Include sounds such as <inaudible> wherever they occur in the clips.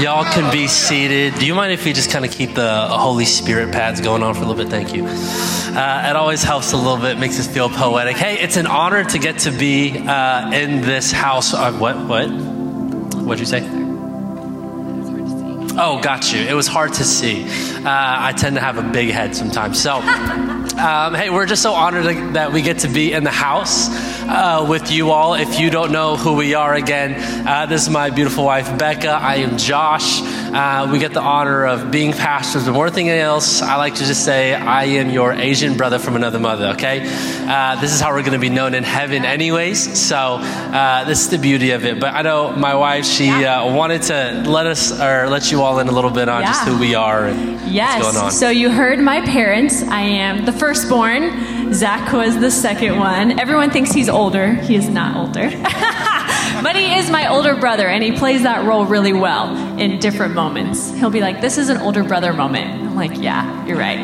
Y'all can be seated. Do you mind if we just kind of keep the Holy Spirit pads going on for a little bit? Thank you. Uh, it always helps a little bit, makes us feel poetic. Hey, it's an honor to get to be uh, in this house. Uh, what? What? What'd you say? Oh, got you. It was hard to see. Uh, I tend to have a big head sometimes. So, <laughs> um, hey, we're just so honored that we get to be in the house uh, with you all. If you don't know who we are, again, uh, this is my beautiful wife, Beka. I am Josh. Uh, we get the honor of being pastors. But more than anything else, I like to just say, I am your Asian brother from another mother, okay? Uh, this is how we're going to be known in heaven, anyways. So, uh, this is the beauty of it. But I know my wife, she wanted to let us, or let you all in a little bit on yeah. just who we are and yes. what's going on. So you heard my parents. I am the firstborn. Zach was the second one. Everyone thinks he's older. He is not older. <laughs> he is my older brother, and he plays that role really well in different moments. He'll be like, This is an older brother moment. I'm like, Yeah, you're right.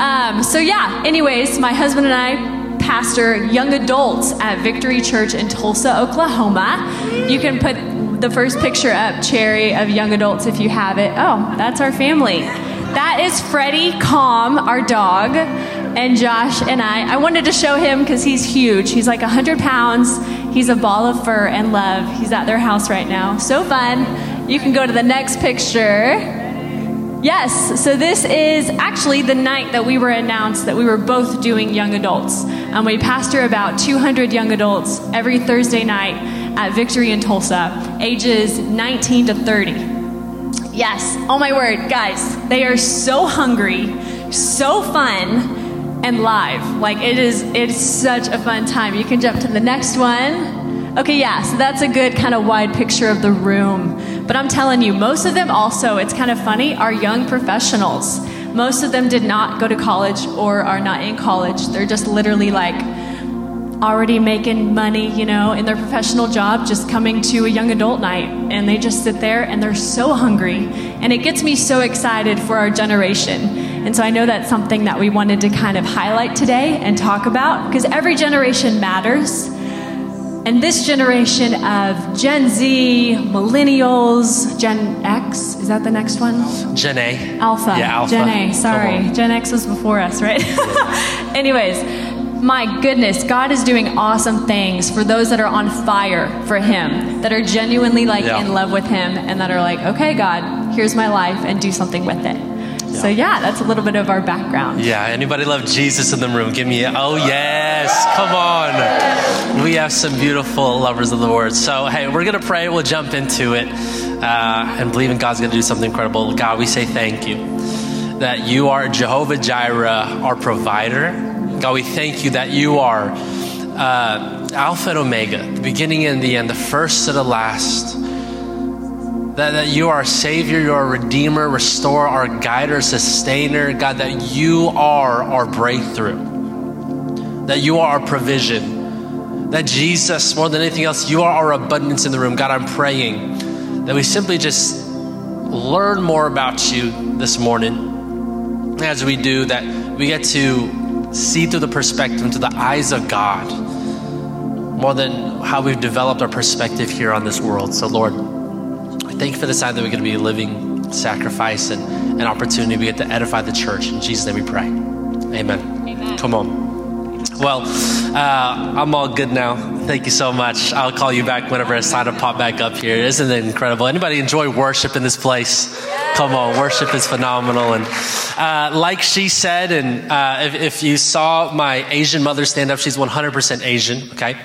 Um, so, yeah, anyways, my husband and I pastor young adults at Victory Church in Tulsa, Oklahoma. You can put the first picture up, Cherry, of young adults if you have it. Oh, that's our family. That is Freddie Kham, our dog, and Josh and I. I wanted to show him because he's huge. He's like 100 pounds. He's a ball of fur and love. He's at their house right now. So fun. You can go to the next picture. Yes, so this is actually the night that we were announced that we were both doing young adults. And we pastor about 200 young adults every Thursday night at Victory in Tulsa, ages 19 to 30. Yes, oh my word, guys, they are so hungry, so fun, and live. Like it is, it is such a fun time. You can jump to the next one. Okay, yeah, so that's a good kind of wide picture of the room. But I'm telling you, most of them also, it's kind of funny, are young professionals. Most of them did not go to college or are not in college. They're just literally like already making money, you know, in their professional job, just coming to a young adult night. And they just sit there and they're so hungry. And it gets me so excited for our generation. And so I know that's something that we wanted to kind of highlight today and talk about because every generation matters. And this generation of Gen Z, millennials, Gen X, is that the next one? Gen A. Alpha. Yeah, Alpha. Gen A, sorry. Gen X was before us, right? <laughs> Anyways, my goodness, God is doing awesome things for those that are on fire for Him, that are genuinely like yeah. in love with Him, and that are like, okay, God, here's my life, and do something with it. Yeah. So yeah, that's a little bit of our background. Yeah. Anybody love Jesus in the room? Give me a, oh yes, come on. We have some beautiful lovers of the word. So hey, we're gonna pray. We'll jump into it uh, and believe in God's gonna do something incredible. God, we say thank you that you are Jehovah Jireh, our provider God, we thank you that you are uh, Alpha and Omega, the beginning and the end, the first and the last. That, that you are Savior, you are Redeemer, Restorer, our Guider, Sustainer. God, that you are our breakthrough, that you are our provision. That Jesus, more than anything else, you are our abundance in the room. God, I'm praying that we simply just learn more about you this morning. As we do, that we get to see through the perspective, through the eyes of God, more than how we've developed our perspective here on this world. So, Lord, thank you for the sign that we're going to be a living sacrifice and an opportunity we get to edify the church. In Jesus' name we pray. Amen. Amen. Come on. Well, uh, I'm all good now. Thank you so much. I'll call you back whenever it's time to pop back up here. Isn't it incredible? Anybody enjoy worship in this place? Come on, worship is phenomenal. And uh, like she said, and uh, if, if, you saw my Asian mother stand up, she's 100% Asian, okay?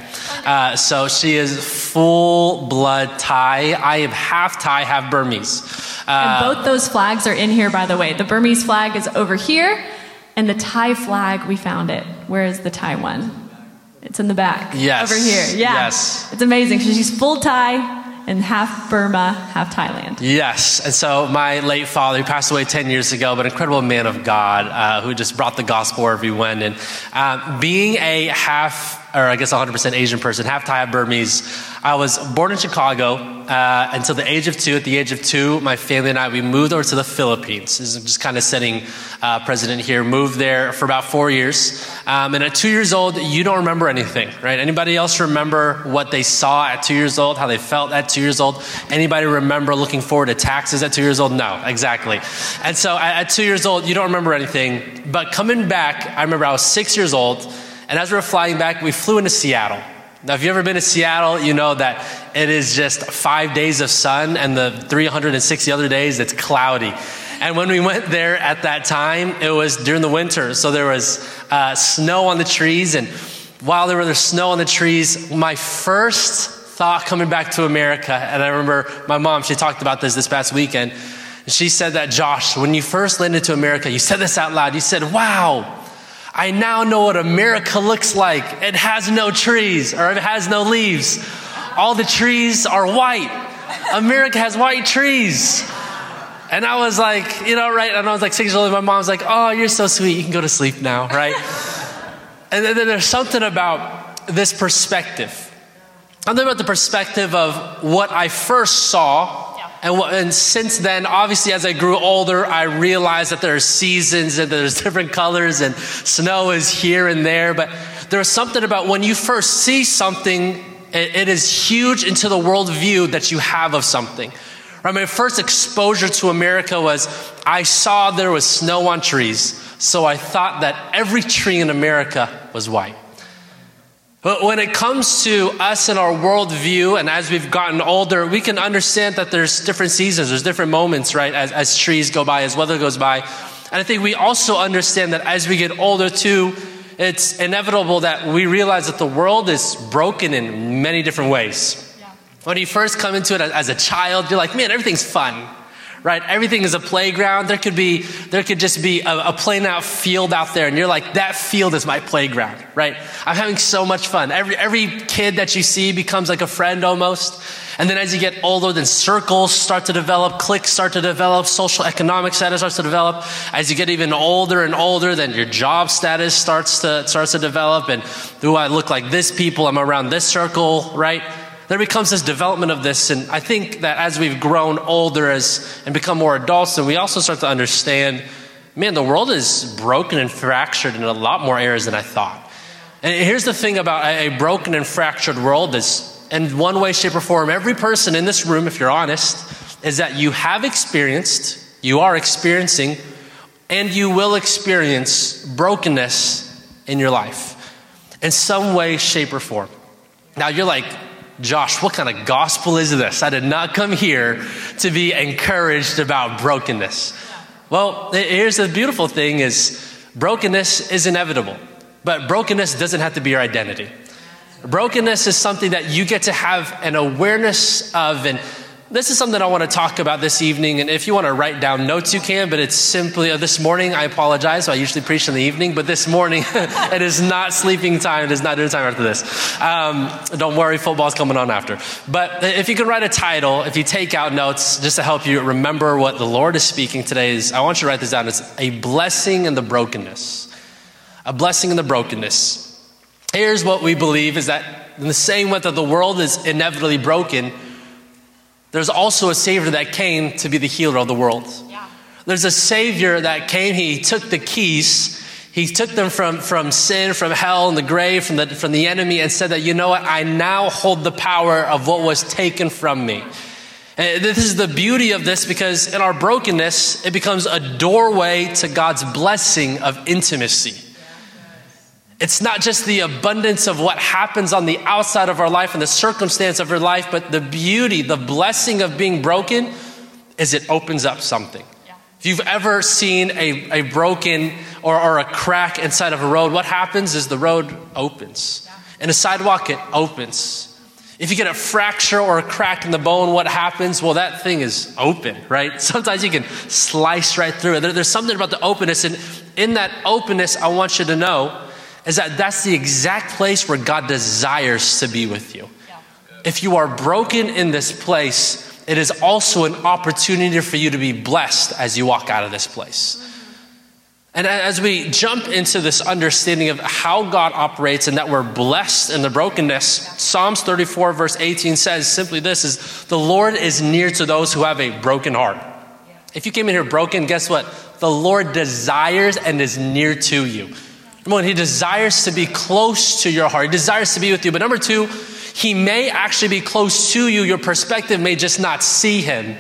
Uh, so she is full blood Thai. I am half Thai, half Burmese. Uh, and both those flags are in here, by the way. The Burmese flag is over here, and the Thai flag, we found it. Where is the Thai one? It's in the back. Yes. Over here. Yeah. Yes. It's amazing. She's full Thai, and half Burma, half Thailand. Yes. And so my late father, who passed away 10 years ago, but incredible man of God uh, who just brought the gospel wherever he went. And uh, being a half or I guess 100% Asian person, half Thai, half Burmese. I was born in Chicago uh, until the age of two. At the age of two, my family and I, we moved over to the Philippines. This is just kind of setting uh, president here. Moved there for about four years. Um, and at two years old, you don't remember anything, right? Anybody else remember what they saw at two years old, how they felt at two years old? Anybody remember looking forward to taxes at two years old? No, exactly. And so at, at two years old, you don't remember anything. But coming back, I remember I was six years old. And as we were flying back, we flew into Seattle. Now, if you've ever been to Seattle, you know that it is just five days of sun, and the 360 other days it's cloudy. And when we went there at that time, it was during the winter, so there was uh, snow on the trees. And while there was snow on the trees, my first thought coming back to America, and I remember my mom, she talked about this this past weekend. She said that, Josh, when you first landed to America, you said this out loud. You said, Wow, I now know what America looks like. It has no trees or it has no leaves. All the trees are white. America has white trees. And I was like, you know, right? And I was like six years old. My mom's like, oh, you're so sweet. You can go to sleep now, right? <laughs> and then there's something about this perspective. Something about the perspective of what I first saw and, and, since then, obviously, as I grew older, I realized that there are seasons and there's different colors and snow is here and there. But there's something about when you first see something, it, it is huge into the worldview that you have of something. Right, my first exposure to America was I saw there was snow on trees, so I thought that every tree in America was white. But when it comes to us and our worldview, and as we've gotten older, we can understand that there's different seasons, there's different moments, right, as, as trees go by, as weather goes by. And I think we also understand that as we get older too, it's inevitable that we realize that the world is broken in many different ways. Yeah. When you first come into it as a child, you're like, man, everything's fun right? Everything is a playground. There could be, there could just be a, a plain out field out there, and you're like, that field is my playground, right? I'm having so much fun. Every, every kid that you see becomes like a friend almost. And then as you get older, then circles start to develop, cliques start to develop, social economic status starts to develop. As you get even older and older, then your job status starts to, starts to develop. And do I look like this people? I'm around this circle, right? There becomes this development of this. And I think that as we've grown older as, and become more adults, and we also start to understand man, the world is broken and fractured in a lot more areas than I thought. And here's the thing about a broken and fractured world is, in one way, shape, or form, every person in this room, if you're honest, is that you have experienced, you are experiencing, and you will experience brokenness in your life in some way, shape, or form. Now, you're like, Josh, what kind of gospel is this? I did not come here to be encouraged about brokenness. Well, here's the beautiful thing is brokenness is inevitable, but brokenness doesn't have to be your identity. Brokenness is something that you get to have an awareness of and this is something I want to talk about this evening. And if you want to write down notes, you can, but it's simply uh, this morning. I apologize. I usually preach in the evening, but this morning <laughs> it is not sleeping time. It is not dinner time after this. Um, don't worry, football's coming on after. But if you can write a title, if you take out notes just to help you remember what the Lord is speaking today, is I want you to write this down. It's a blessing in the brokenness. A blessing in the brokenness. Here's what we believe is that in the same way that the world is inevitably broken, there's also a Savior that came to be the healer of the world. Yeah. There's a Savior that came, He took the keys, He took them from, from sin, from hell, and the grave, from the, from the enemy, and said that, you know what, I now hold the power of what was taken from me. And this is the beauty of this because in our brokenness, it becomes a doorway to God's blessing of intimacy. It's not just the abundance of what happens on the outside of our life and the circumstance of our life, but the beauty, the blessing of being broken is it opens up something. Yeah. If you've ever seen a, a broken or, or a crack inside of a road, what happens is the road opens. Yeah. In a sidewalk, it opens. If you get a fracture or a crack in the bone, what happens? Well, that thing is open, right? <laughs> Sometimes you can slice right through it. There, there's something about the openness, and in that openness, I want you to know is that that's the exact place where God desires to be with you. If you are broken in this place, it is also an opportunity for you to be blessed as you walk out of this place. And as we jump into this understanding of how God operates and that we're blessed in the brokenness, Psalms 34, verse 18 says simply this is the Lord is near to those who have a broken heart. If you came in here broken, guess what? The Lord desires and is near to you. Number one, He desires to be close to your heart. He desires to be with you. But number two, He may actually be close to you. Your perspective may just not see Him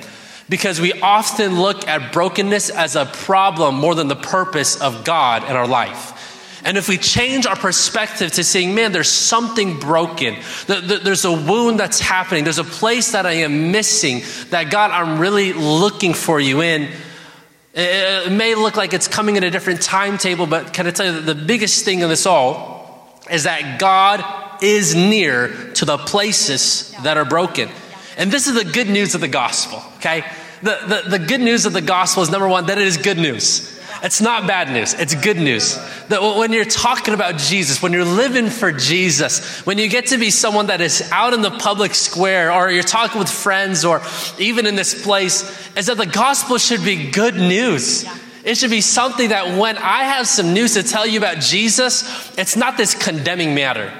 because we often look at brokenness as a problem more than the purpose of God in our life. And if we change our perspective to saying, man, there's something broken, there's a wound that's happening, there's a place that I am missing, that God, I'm really looking for you in. It may look like it's coming in a different timetable, but can I tell you that the biggest thing in this all is that God is near to the places that are broken. And this is the good news of the gospel, okay? The, the, the good news of the gospel is number one, that it is good news. It's not bad news, it's good news. That when you're talking about Jesus, when you're living for Jesus, when you get to be someone that is out in the public square, or you're talking with friends, or even in this place, is that the gospel should be good news. It should be something that when I have some news to tell you about Jesus, it's not this condemning matter.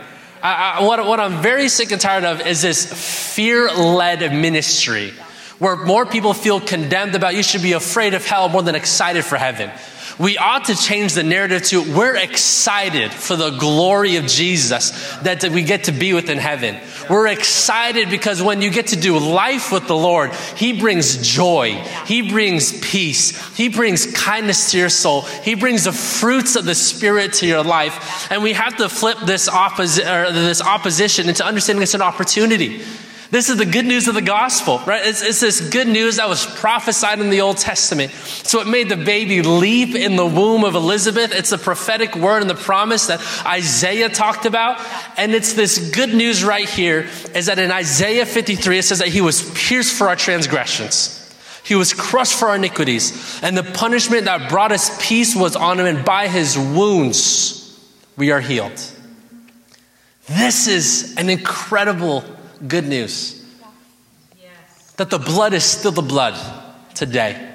I, I, what, what I'm very sick and tired of is this fear led ministry where more people feel condemned about you should be afraid of hell more than excited for heaven. We ought to change the narrative to we're excited for the glory of Jesus that we get to be with in heaven. We're excited because when you get to do life with the Lord, He brings joy, He brings peace, He brings kindness to your soul, He brings the fruits of the Spirit to your life. And we have to flip this, opposi- this opposition into understanding it's an opportunity. This is the good news of the gospel, right? It's, it's, this good news that was prophesied in the Old Testament. So it made the baby leap in the womb of Elizabeth. It's the prophetic word and the promise that Isaiah talked about. And it's this good news right here is that in Isaiah 53, it says that he was pierced for our transgressions. He was crushed for our iniquities. And the punishment that brought us peace was on him. And by his wounds, we are healed. This is an incredible good news that the blood is still the blood today.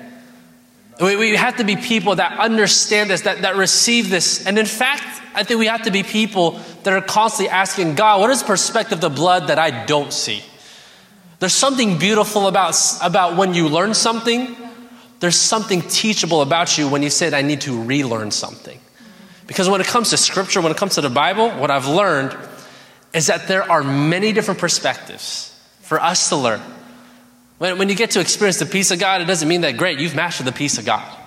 We, we have to be people that understand this, that, that receive this. And in fact, I think we have to be people that are constantly asking God, what is perspective of the blood that I don't see? There's something beautiful about, about when you learn something. There's something teachable about you when you said, I need to relearn something. Because when it comes to scripture, when it comes to the Bible, what I've learned is that there are many different perspectives for us to learn. When, when you get to experience the peace of God, it doesn't mean that, great, you've mastered the peace of God.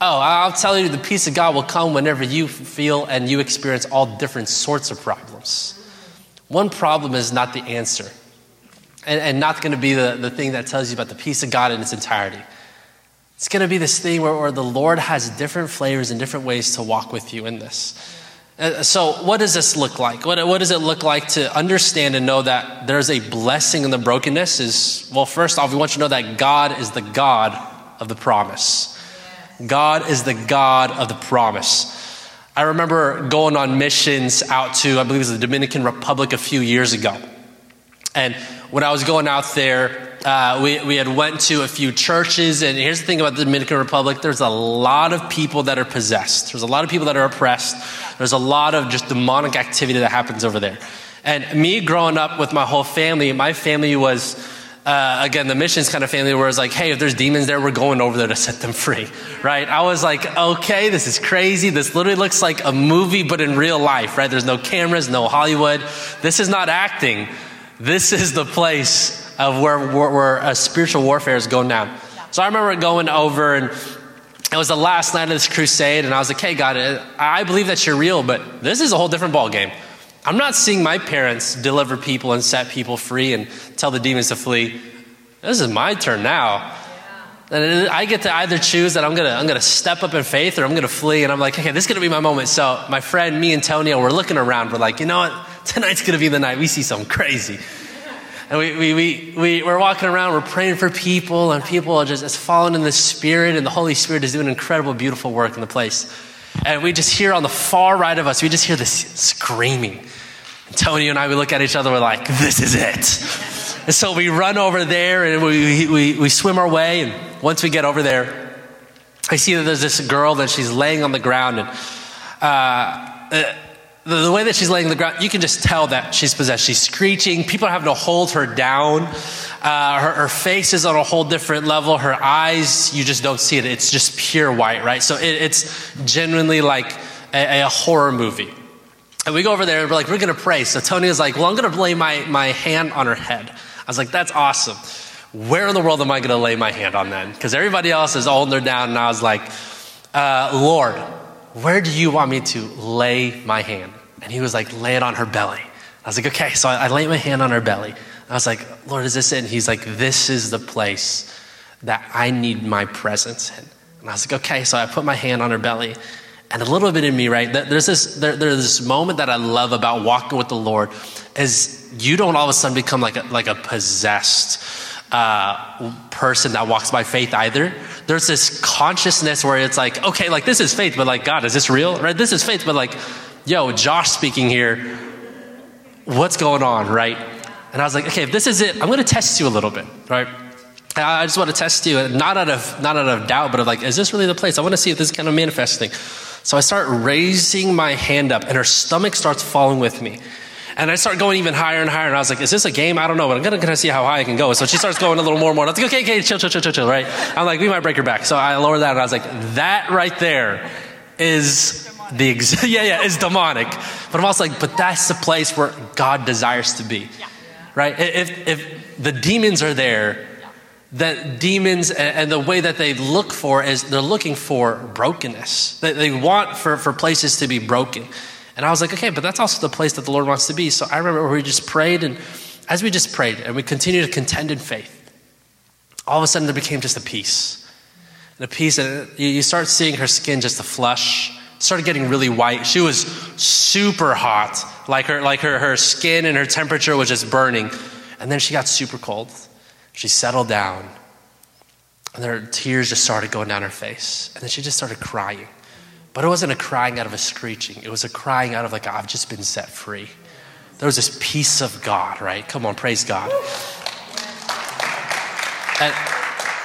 Oh, I'll tell you, the peace of God will come whenever you feel and you experience all different sorts of problems. One problem is not the answer, and, and not going to be the, the thing that tells you about the peace of God in its entirety. It's going to be this thing where, where the Lord has different flavors and different ways to walk with you in this. Uh, so, what does this look like? What, what does it look like to understand and know that there's a blessing in the brokenness? Is well, first off, we want you to know that God is the God of the promise. God is the God of the promise. I remember going on missions out to, I believe it was the Dominican Republic a few years ago. And when I was going out there, uh, we, we had went to a few churches. And here's the thing about the Dominican Republic there's a lot of people that are possessed, there's a lot of people that are oppressed. There's a lot of just demonic activity that happens over there. And me growing up with my whole family, my family was, uh, again, the missions kind of family where it's like, hey, if there's demons there, we're going over there to set them free, right? I was like, okay, this is crazy. This literally looks like a movie, but in real life, right? There's no cameras, no Hollywood. This is not acting. This is the place of where, where, where a spiritual warfare is going down. So I remember going over and it was the last night of this crusade, and I was like, hey, God, uh, I believe that you're real, but this is a whole different ballgame. I'm not seeing my parents deliver people and set people free and tell the demons to flee. This is my turn now. And I get to either choose that I'm gonna, I'm gonna step up in faith or I'm gonna flee. And I'm like, okay, this is gonna be my moment. So my friend, me and Tonio, we're looking around. We're like, you know what? <laughs> Tonight's gonna be the night. We see something crazy. And we, we, we, we, we're walking around, we're praying for people, and people are just, just falling in the Spirit, and the Holy Spirit is doing incredible, beautiful work in the place. And we just hear on the far right of us, we just hear this screaming. And Tony and I, we look at each other, we're like, this is it. And so we run over there and we, we, we swim our way. And once we get over there, I see that there's this girl that she's laying on the ground, and uh, uh, the, the, way that she's laying the ground, you can just tell that she's possessed. She's screeching. People are having to hold her down. Uh, her, her, face is on a whole different level. Her eyes, you just don't see it. It's just pure white, right? So it, it's genuinely like a, a horror movie. And we go over there and we're like, we're going to pray. So Tony is like, well, I'm going to lay my, my hand on her head. I was like, that's awesome. Where in the world am I going to lay my hand on then? Because everybody else is holding her down. And I was like, uh, Lord, where do you want me to lay my hand? And he was like, lay it on her belly. I was like, okay. So I, I lay my hand on her belly. I was like, Lord, is this it? And he's like, this is the place that I need my presence in. And I was like, okay. So I put my hand on her belly and a little bit in me, right? There's this, there, there's this moment that I love about walking with the Lord is you don't all of a sudden become like a, like a possessed uh, person that walks by faith either. There's this consciousness where it's like, okay, like this is faith, but like, God, is this real? Right? This is faith, but like, yo, Josh speaking here. What's going on, right? And I was like, okay, if this is it, I'm going to test you a little bit, right? I just want to test you, not out of not out of doubt, but of like, is this really the place? I want to see if this is kind of manifesting. So I start raising my hand up, and her stomach starts falling with me. And I start going even higher and higher. And I was like, is this a game? I don't know, but I'm gonna, gonna see how high I can go. So she starts going a little more and more. And I was like, okay, okay, chill, chill, chill, chill, chill, right? I'm like, we might break her back. So I lower that and I was like, that right there is the ex- <laughs> yeah, yeah, is demonic. But I'm also like, but that's the place where God desires to be. Right? If if the demons are there, that demons and the way that they look for is they're looking for brokenness. They want for, for places to be broken. And I was like, okay, but that's also the place that the Lord wants to be. So I remember we just prayed, and as we just prayed and we continued to contend in faith, all of a sudden there became just a peace. And a peace, and you start seeing her skin just a flush, started getting really white. She was super hot, like her, like her, her skin and her temperature was just burning. And then she got super cold. She settled down, and her tears just started going down her face. And then she just started crying. But it wasn't a crying out of a screeching, it was a crying out of, like, I've just been set free. There was this peace of God, right? Come on, praise God. And,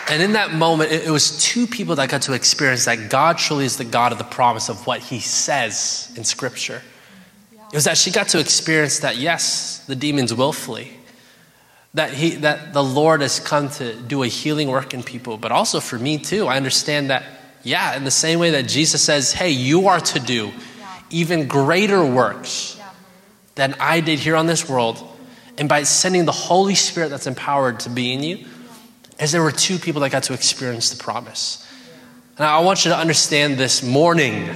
and in that moment, it, was two people that got to experience that God truly is the God of the promise of what He says in Scripture. It was that she got to experience that, yes, the demons will flee that he that the lord has come to do a healing work in people but also for me too i understand that yeah in the same way that jesus says hey you are to do even greater works than i did here on this world and by sending the holy spirit that's empowered to be in you as there were two people that got to experience the promise and i want you to understand this morning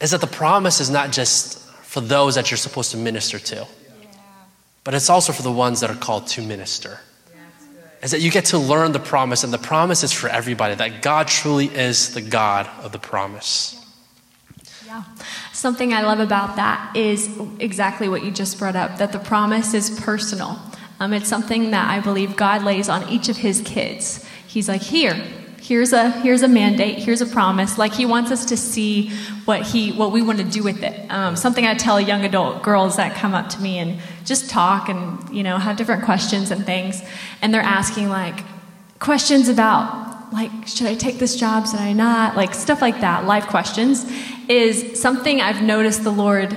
is that the promise is not just for those that you're supposed to minister to but it's also for the ones that are called to minister. Is that you get to learn the promise, and the promise is for everybody, that God truly is the God of the promise. Yeah. Something I love about that is exactly what you just brought up that the promise is personal. Um, it's something that I believe God lays on each of his kids. He's like, here, here's a here's a mandate here's a promise. Like he wants us to see what he what we want to do with it. Um, something i tell young adult girls that come up to me and just talk and you know have different questions and things and they're asking like questions about like should i take this job? Should i not? Like stuff like that life questions is something i've noticed the lord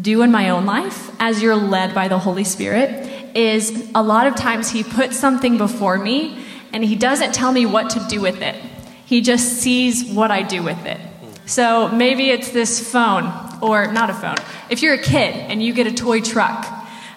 do in my own life as you're led by the holy spirit is a lot of times he puts something before me and he doesn't tell me what to do with it. He just sees what I do with it. So maybe it's this phone, or not a phone. If you're a kid and you get a toy truck,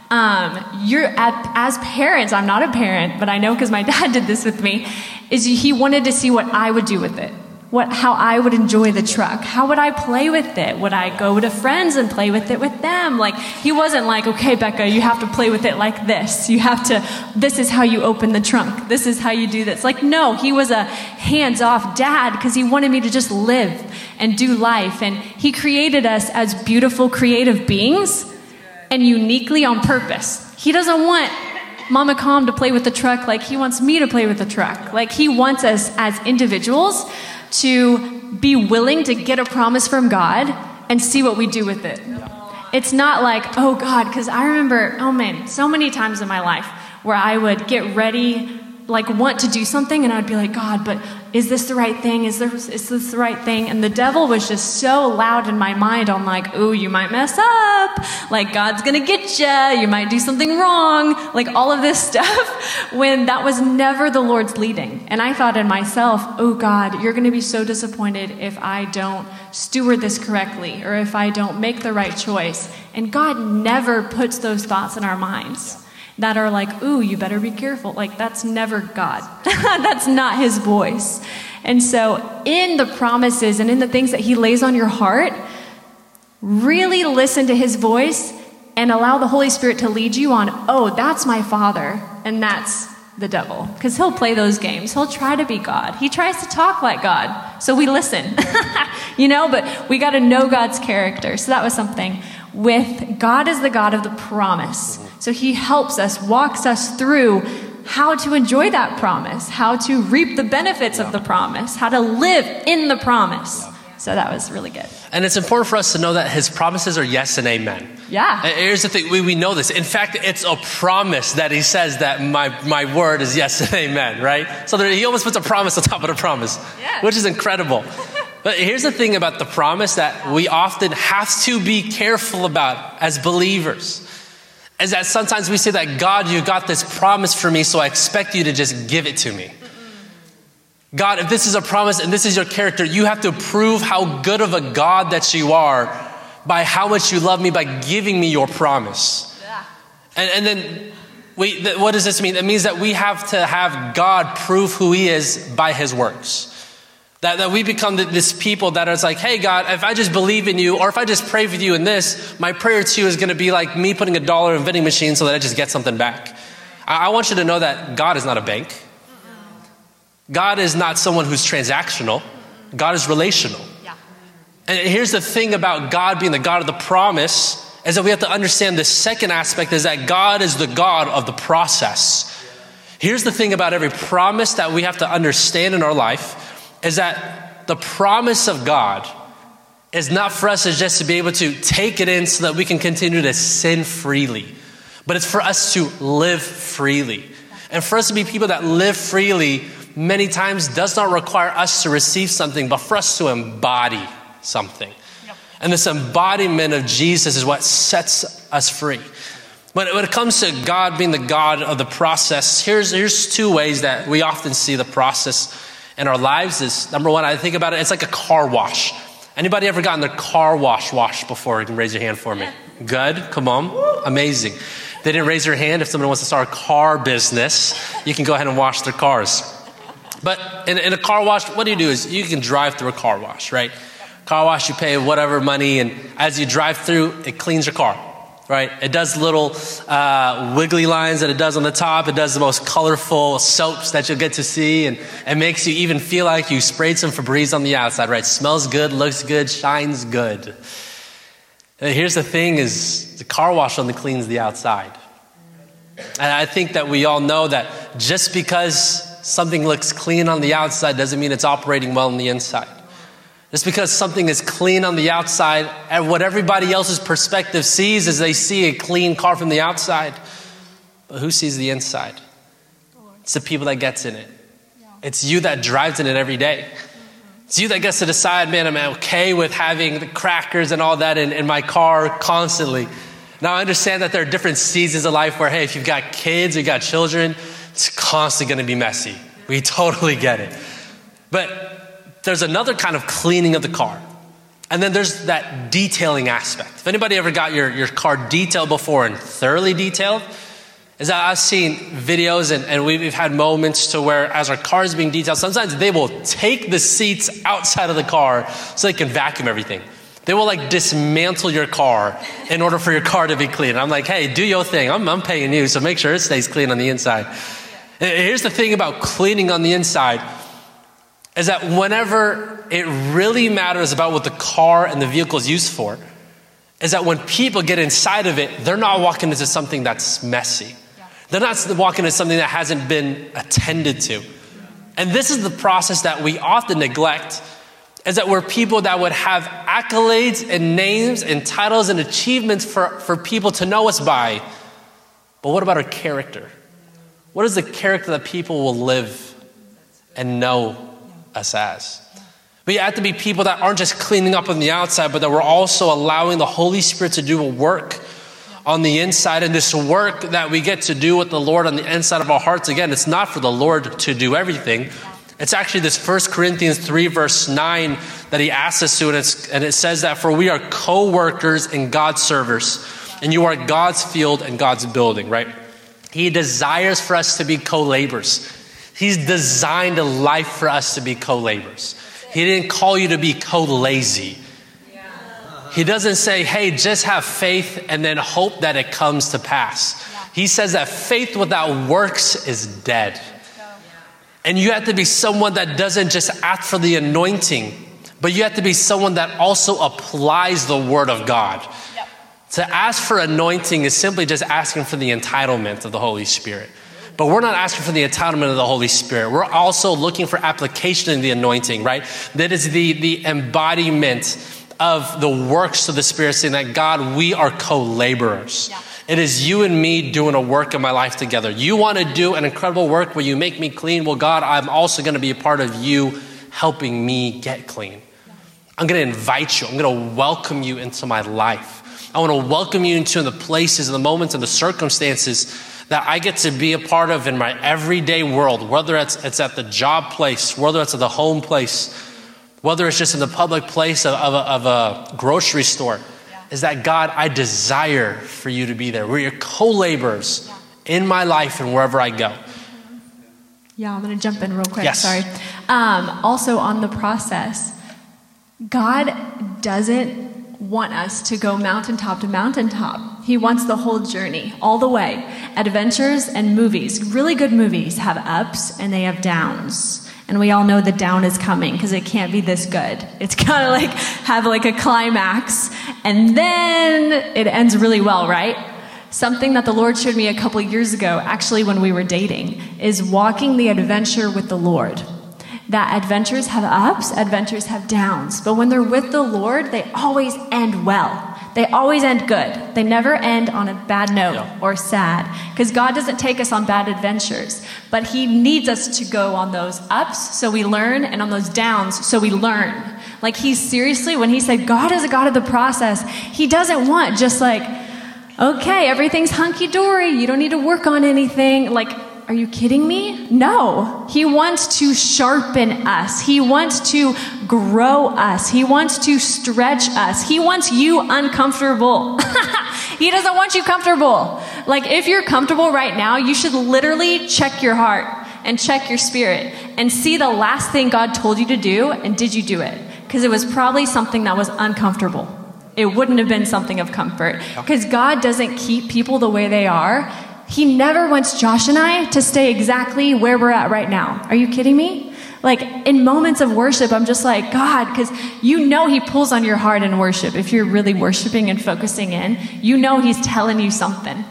um, you're at, as parents, I'm not a parent, but I know because my <laughs> dad did this with me, is he wanted to see what I would do with it what, how I would enjoy the truck. How would I play with it? Would I go to friends and play with it with them? Like, he wasn't like, okay, Beka, you have to play with it like this. You have to, this is how you open the trunk. This is how you do this. Like, no, he was a hands off dad because he wanted me to just live and do life. And he created us as beautiful, creative beings and uniquely on purpose. He doesn't want Mama Kham to play with the truck like he wants me to play with the truck. Like, he wants us as individuals to be willing to get a promise from God and see what we do with it. It's not like, oh God, because I remember, oh man, so many times in my life where I would get ready like want to do something and I'd be like, God, but is this the right thing? Is this, is this the right thing? And the devil was just so loud in my mind on like, oh, you might mess up. Like God's gonna get you. You might do something wrong. Like all of this <laughs> stuff when that was never the Lord's leading. And I thought in myself, oh God, you're gonna be so disappointed if I don't steward this correctly or if I don't make the right choice. And God never puts those thoughts in our minds that are like, ooh, you better be careful. Like, that's never God. <laughs> that's not his voice. And so, in the promises and in the things that he lays on your heart, really listen to his voice and allow the Holy Spirit to lead you on, oh, that's my father, and that's the devil. Because he'll play those games. He'll try to be God. He tries to talk like God. So we listen, <laughs> you know, but we got to know God's character. So that was something with God is the God of the promise. So he helps us, walks us through how to enjoy that promise, how to reap the benefits of the promise, how to live in the promise. So that was really good. And it's important for us to know that his promises are yes and amen. Yeah. And here's the thing we, we know this. In fact, it's a promise that he says that my, my word is yes and amen, right? So there, he almost puts a promise on top of the promise, Yeah. which is incredible. but here's the thing about the promise that we often have to be careful about as believers is that sometimes we say that God, you got this promise for me, so I expect you to just give it to me. God, if this is a promise and this is your character, you have to prove how good of a God that you are by how much you love me by giving me your promise. Yeah. And, and then, we, what does this mean? It means that we have to have God prove who He is by His works. That, that we become this people that is like, hey, God, if I just believe in you, or if I just pray with you in this, my prayer to you is going to be like me putting a dollar in a vending machine so that I just get something back. I, I want you to know that God is not a bank. God is not someone who's transactional. God is relational. Yeah. And here's the thing about God being the God of the promise is that we have to understand the second aspect is that God is the God of the process. Here's the thing about every promise that we have to understand in our life is that the promise of God is not for us to just to be able to take it in so that we can continue to sin freely, but it's for us to live freely. And for us to be people that live freely many times does not require us to receive something, but for us to embody something. And this embodiment of Jesus is what sets us free. But when it comes to God being the God of the process, here's, here's two ways that we often see the process in our lives is number one, I think about it, it's like a car wash. Anybody ever gotten their car wash washed before? You can raise your hand for me. Good, come on, amazing. They didn't raise their hand. If someone wants to start a car business, you can go ahead and wash their cars. But in, in a car wash, what do you do is you can drive through a car wash, right? Car wash, you pay whatever money, and as you drive through, it cleans your car, right? It does little uh, wiggly lines that it does on the top. It does the most colorful soaps that you'll get to see, and it makes you even feel like you sprayed some Febreze on the outside, right? Smells good, looks good, shines good. And here's the thing: is the car wash only cleans the outside. And I think that we all know that just because something looks clean on the outside doesn't mean it's operating well on the inside. Just because something is clean on the outside, and what everybody else's perspective sees is they see a clean car from the outside. But who sees the inside? It's the people that gets in it. It's you that drives in it every day. It's you that gets to decide, man, I'm okay with having the crackers and all that in, in my car constantly. Now, I understand that there are different seasons of life where, hey, if you've got kids, you've got children, it's constantly going to be messy. We totally get it. But there's another kind of cleaning of the car. And then there's that detailing aspect. If anybody ever got your, your car detailed before and thoroughly detailed, is that I've seen videos and, and we've had moments to where as our car is being detailed, sometimes they will take the seats outside of the car so they can vacuum everything. They will like dismantle your car in order for your car to be clean. I'm like, hey, do your thing. I'm, I'm paying you, so make sure it stays clean on the inside. And Here's the thing about cleaning on the inside is that whenever it really matters about what the car and the vehicle is used for, is that when people get inside of it, they're not walking into something that's messy. They're not walking into something that hasn't been attended to. And this is the process that we often neglect is that we're people that would have accolades and names and titles and achievements for, for people to know us by. But what about our character? What is the character that people will live and know us as? We have to be people that aren't just cleaning up on the outside, but that we're also allowing the Holy Spirit to do a work on the inside. And this work that we get to do with the Lord on the inside of our hearts, again, it's not for the Lord to do everything. It's actually this First Corinthians 3, verse 9, that he asks us to, and, and it says that, For we are co workers and God's servers, and you are God's field and God's building, right? He desires for us to be co laborers. He's designed a life for us to be co laborers. He didn't call you to be co lazy. He doesn't say, hey, just have faith and then hope that it comes to pass. He says that faith without works is dead. And you have to be someone that doesn't just ask for the anointing, but you have to be someone that also applies the word of God. Yep. To ask for anointing is simply just asking for the entitlement of the Holy Spirit. But we're not asking for the entitlement of the Holy Spirit. We're also looking for application in the anointing, right? That is the, the embodiment of the works of the Spirit, saying that God, we are co laborers. Yeah. It is you and me doing a work in my life together. You want to do an incredible work where you make me clean. Well, God, I'm also going to be a part of you helping me get clean. I'm going to invite you, I'm going to welcome you into my life. I want to welcome you into the places and the moments and the circumstances that I get to be a part of in my everyday world, whether it's, it's at the job place, whether it's at the home place, whether it's just in the public place of, of, a, of a grocery store, yeah. is that God, I desire for you to be there. We're your co laborers yeah. in my life and wherever I go. Yeah, I'm going to jump in real quick. Yes. Sorry. Um, also, on the process, God doesn't want us to go mountaintop to mountaintop. He wants the whole journey, all the way. Adventures and movies, really good movies, have ups and they have downs and we all know the down is coming because it can't be this good. It's <laughs> gotta like have like a climax, and then it ends really well, right? Something that the Lord showed me a couple years ago, actually when we were dating, is walking the adventure with the Lord. That adventures have ups, adventures have downs, but when they're with the Lord, they always end well. They always end good. They never end on a bad note yeah. or sad. Because God doesn't take us on bad adventures, but He needs us to go on those ups so we learn and on those downs so we learn. Like He seriously, when He said God is a God of the process, He doesn't want just like, okay, everything's hunky dory. You don't need to work on anything. Like, are you kidding me? No. He wants to sharpen us. He wants to grow us. He wants to stretch us. He wants you uncomfortable. <laughs> he doesn't want you comfortable. Like, if you're comfortable right now, you should literally check your heart and check your spirit and see the last thing God told you to do and did you do it? Because it was probably something that was uncomfortable. It wouldn't have been something of comfort. Because God doesn't keep people the way they are. He never wants Josh and I to stay exactly where we're at right now. Are you kidding me? Like in moments of worship, I'm just like, God, because you know He pulls on your heart in worship. If you're really worshiping and focusing in, you know He's telling you something.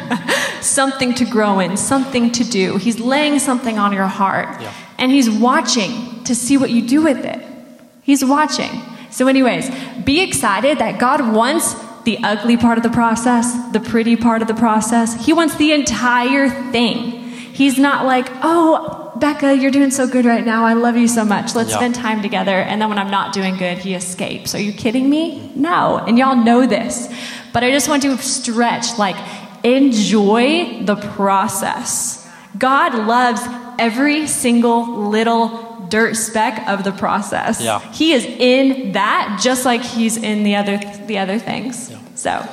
<laughs> something to grow in, something to do. He's laying something on your heart. Yeah. And He's watching to see what you do with it. He's watching. So, anyways, be excited that God wants the ugly part of the process, the pretty part of the process. He wants the entire thing. He's not like, oh, Beka, you're doing so good right now. I love you so much. Let's spend time together. And then when I'm not doing good, he escapes. Are you kidding me? No. And y'all know this. But I just want to stretch, like, enjoy the process. God loves every single little dirt speck of the process. Yeah. He is in that just like he's in the other the other things. Yeah. So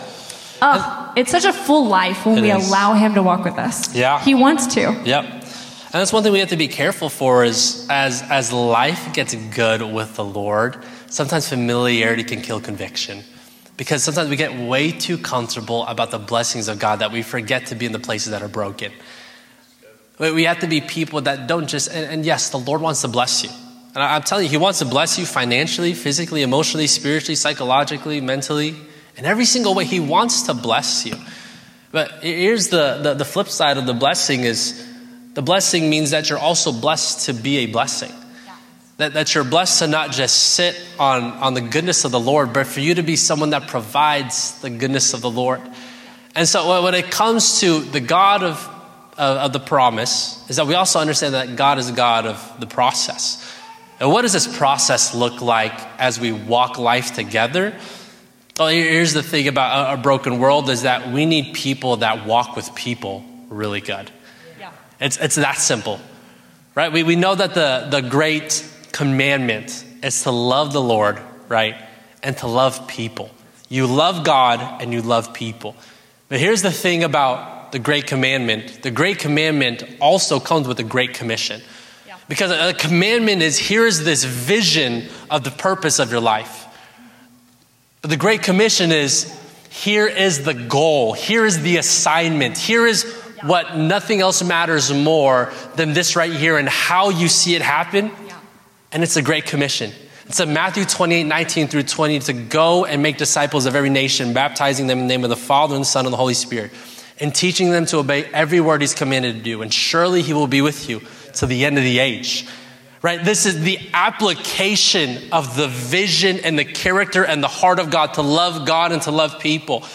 oh, it's such a full life when we is. allow him to walk with us. Yeah. He wants to. Yep. And that's one thing we have to be careful for is as as life gets good with the Lord, sometimes familiarity can kill conviction. Because sometimes we get way too comfortable about the blessings of God that we forget to be in the places that are broken. We have to be people that don't just, and, and yes, the Lord wants to bless you. And I, I'm telling you, He wants to bless you financially, physically, emotionally, spiritually, psychologically, mentally. In every single way, He wants to bless you. But here's the, the, the flip side of the blessing is the blessing means that you're also blessed to be a blessing. That, that you're blessed to not just sit on, on the goodness of the Lord, but for you to be someone that provides the goodness of the Lord. And so when it comes to the God of of, of the promise is that we also understand that God is a God of the process. And what does this process look like as we walk life together? Well, here's the thing about a, broken world is that we need people that walk with people really good. Yeah. It's, it's that simple, right? We, we know that the, the great commandment is to love the Lord, right? And to love people. You love God and you love people. But here's the thing about the great commandment the great commandment also comes with a great commission. Because a commandment is here is this vision of the purpose of your life. But the Great Commission is here is the goal, here is the assignment, here is what nothing else matters more than this right here and how you see it happen. And it's a Great Commission. It's in Matthew 28 19 through 20 to go and make disciples of every nation, baptizing them in the name of the Father and the Son and the Holy Spirit, and teaching them to obey every word He's commanded to do. And surely He will be with you to the end of the age. Right? This is the application of the vision and the character and the heart of God to love God and to love people.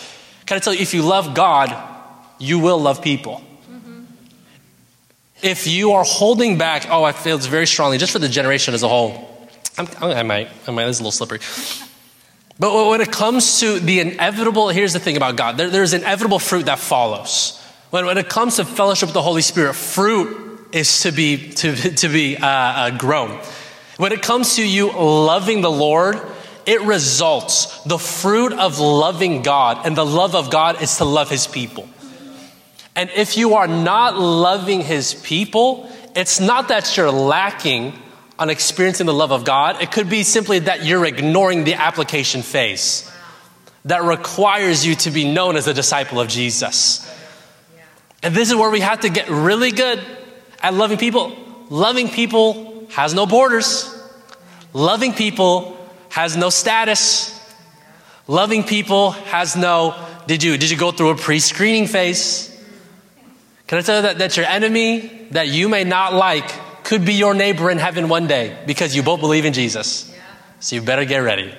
Can I tell you, if you love God, you will love people. Mm-hmm. If you are holding back, oh, I feel it's very strongly, just for the generation as a whole. I'm, i might, I might, this is a little slippery. But when it comes to the inevitable, here's the thing about God there, there's inevitable fruit that follows. When, when it comes to fellowship with the Holy Spirit, fruit is to be, to, to be uh, uh, grown. When it comes to you loving the Lord, it results. The fruit of loving God and the love of God is to love his people. And if you are not loving his people, it's not that you're lacking on experiencing the love of God. It could be simply that you're ignoring the application phase that requires you to be known as a disciple of Jesus. And this is where we have to get really good at loving people. Loving people has no borders. Loving people has no status. Loving people has no, did you, did you go through a pre screening phase? Can I tell you that, that your enemy that you may not like could be your neighbor in heaven one day because you both believe in Jesus? So you better get ready.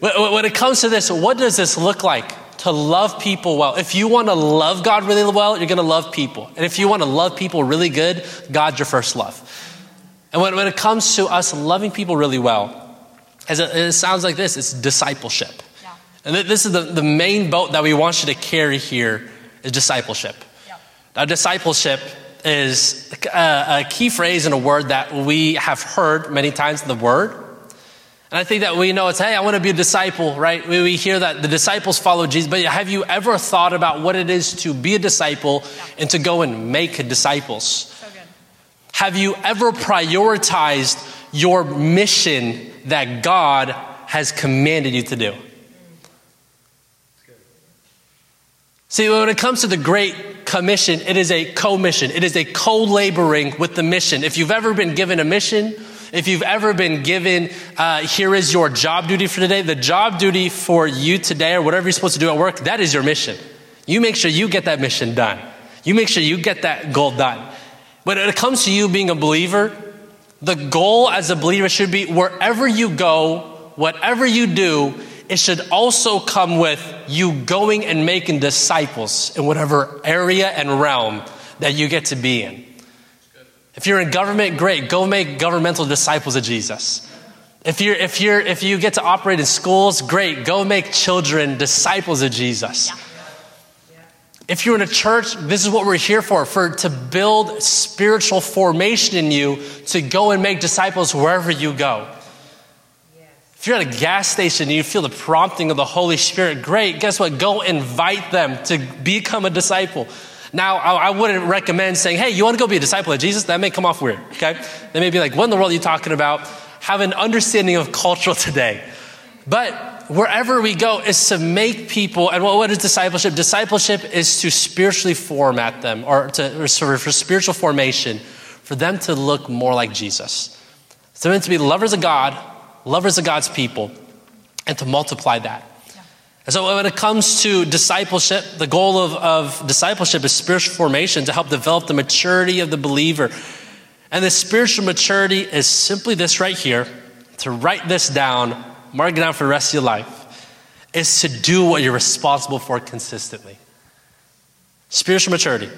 When it comes to this, what does this look like? to love people well. If you want to love God really well, you're going to love people. And if you want to love people really good, God's your first love. And when, when it comes to us loving people really well, as it, it sounds like this it's discipleship. Yeah. And this is the, the main boat that we want you to carry here is discipleship. Yeah. Now, discipleship is a, a key phrase and a word that we have heard many times in the word. And I think that we know it's, hey, I want to be a disciple, right? We, we hear that the disciples follow Jesus, but have you ever thought about what it is to be a disciple and to go and make disciples? So have you ever prioritized your mission that God has commanded you to do? See, when it comes to the Great Commission, it is a co mission. It is a co laboring with the mission. If you've ever been given a mission, if you've ever been given, uh, here is your job duty for today, the job duty for you today or whatever you're supposed to do at work, that is your mission. You make sure you get that mission done. You make sure you get that goal done. When it comes to you being a believer, the goal as a believer should be wherever you go, whatever you do, it should also come with you going and making disciples in whatever area and realm that you get to be in. If you're in government, great. Go make governmental disciples of Jesus. If, you're, if, you're, if you get to operate in schools, great. Go make children disciples of Jesus. Yeah. If you're in a church, this is what we're here for, for to build spiritual formation in you to go and make disciples wherever you go. If you're at a gas station and you feel the prompting of the Holy Spirit, great. Guess what? Go invite them to become a disciple. Now, I, wouldn't recommend saying, hey, you want to go be a disciple of Jesus? That may come off weird, okay? They may be like, what in the world are you talking about? Have an understanding of culture <laughs> today. But wherever we go is to make people, and what, is discipleship? Discipleship is to spiritually format them, or, to, or for spiritual formation, for them to look more like Jesus. So meant to be lovers of God, lovers of God's people, and to multiply that. And so, when it comes to discipleship, the goal of, of discipleship is spiritual formation to help develop the maturity of the believer. And the spiritual maturity is simply this right here to write this down, mark it down for the rest of your life, is to do what you're responsible for consistently. Spiritual maturity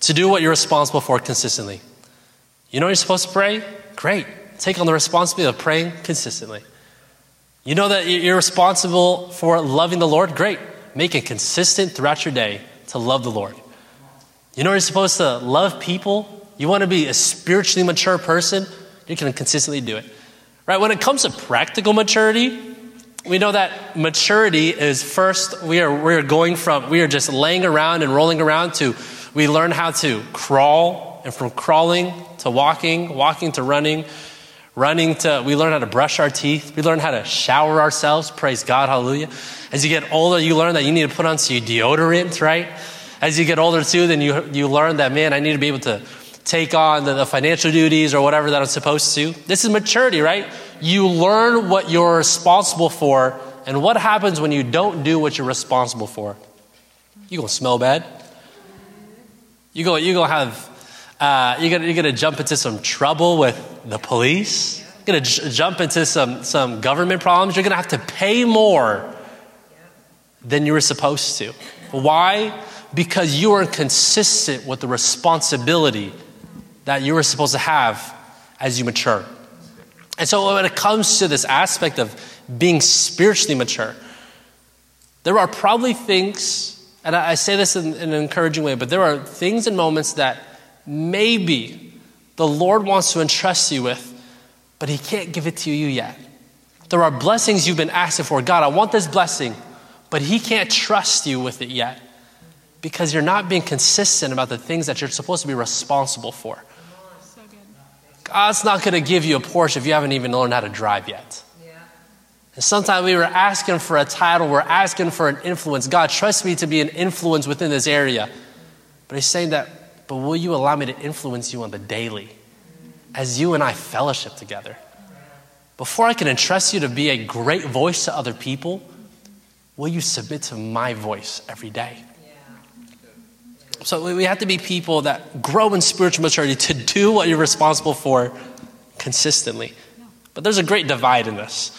to do what you're responsible for consistently. You know you're supposed to pray? Great. Take on the responsibility of praying consistently. You know that you're responsible for loving the Lord? Great. Make it consistent throughout your day to love the Lord. You know you're supposed to love people? You want to be a spiritually mature person? You can consistently do it. Right? When it comes to practical maturity, we know that maturity is first we are we are going from we are just laying around and rolling around to we learn how to crawl and from crawling to walking, walking to running, running to we learn how to brush our teeth, we learn how to shower ourselves, praise God, hallelujah. As you get older, you learn that you need to put on some deodorant, right? As you get older too, then you you learn that man, I need to be able to take on the, the financial duties or whatever that I'm supposed to. This is maturity, right? You learn what you're responsible for, and what happens when you don't do what you're responsible for? You're gonna smell bad. You're you're gonna have, uh, you're, gonna, you're gonna jump into some trouble with the police. You're gonna j- jump into some, some government problems. You're gonna have to pay more than you were supposed to. Why? Because you are consistent with the responsibility that you were supposed to have as you mature. And so, when it comes to this aspect of being spiritually mature, there are probably things, and I say this in, in, an encouraging way, but there are things and moments that maybe the Lord wants to entrust you with, but He can't give it to you yet. There are blessings you've been asking for. God, I want this blessing, but He can't trust you with it yet because you're not being consistent about the things that you're supposed to be responsible for. God's not going to give you a Porsche if you haven't even learned how to drive yet. Yeah. And sometimes we were asking for a title, we're asking for an influence. God, trust me to be an influence within this area. But He's saying that, but will you allow me to influence you on the daily as you and I fellowship together? Before I can entrust you to be a great voice to other people, will you submit to my voice every day? So we have to be people that grow in spiritual maturity to do what you're responsible for consistently. But there's a great divide in this.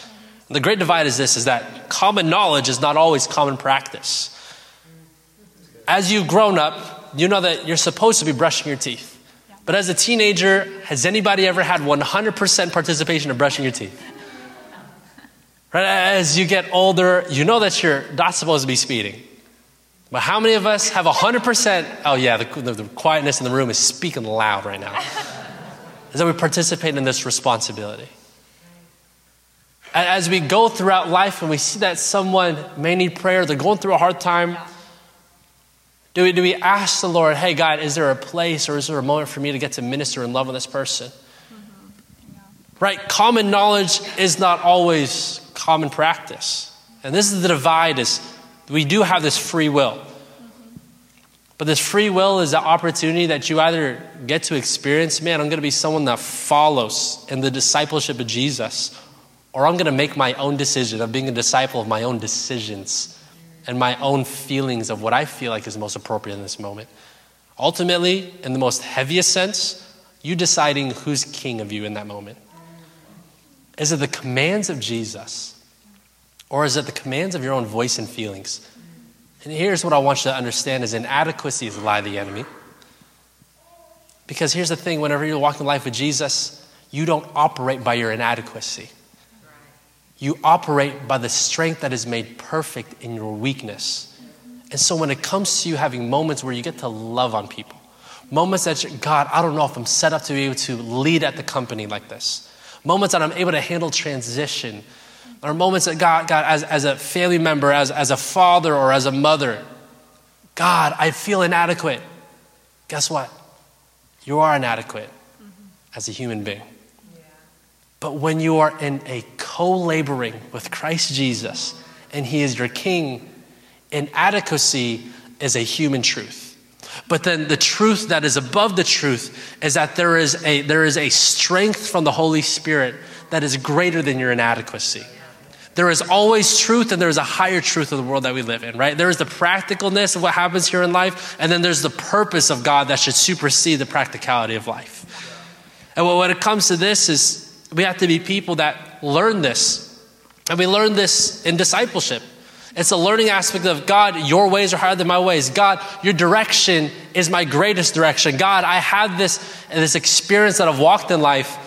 And the great divide is this is that common knowledge is not always common practice. As you've grown up, you know that you're supposed to be brushing your teeth. But as a teenager, has anybody ever had 100% participation in brushing your teeth? Right? As you get older, you know that you're not supposed to be speeding. But how many of us have 100%? Oh, yeah, the, the, the quietness in the room is speaking loud right now. is that we participate in this responsibility. As we go throughout life and we see that someone may need prayer, they're going through a hard time, do we, do we ask the Lord, hey, God, is there a place or is there a moment for me to get to minister and love on this person? Mm-hmm. Yeah. Right? Common knowledge is not always common practice. And this is the divide is we do have this free will. But this free will is an opportunity that you either get to experience, man, I'm going to be someone that follows in the discipleship of Jesus, or I'm going to make my own decision of being a disciple of my own decisions and my own feelings of what I feel like is most appropriate in this moment. Ultimately, in the most heaviest sense, you deciding who's king of you in that moment. Is it the commands of Jesus? Or is it the commands of your own voice and feelings? And here's what I want you to understand is inadequacy is the lie of the enemy. Because here's the thing, whenever you're walking life with Jesus, you don't operate by your inadequacy. You operate by the strength that is made perfect in your weakness. And so when it comes to you having moments where you get to love on people, moments that, God, I don't know if I'm set up to be able to lead at the company like this, moments that I'm able to handle transition or moments that God, God as, as a family member, as, as a father or as a mother, God, I feel inadequate. Guess what? You are inadequate mm-hmm. as a human being. But when you are in a co laboring with Christ Jesus and He is your King, inadequacy is a human truth. But then the truth that is above the truth is that there is a, there is a strength from the Holy Spirit that is greater than your inadequacy. There is always truth, and there is a higher truth of the world that we live in, right? There is the practicalness of what happens here in life, and then there's the purpose of God that should supersede the practicality of life. And when it comes to this, is we have to be people that learn this, and we learn this in discipleship. It's a learning aspect of God, your ways are higher than my ways. God, your direction is my greatest direction. God, I have this, this experience that I've walked in life,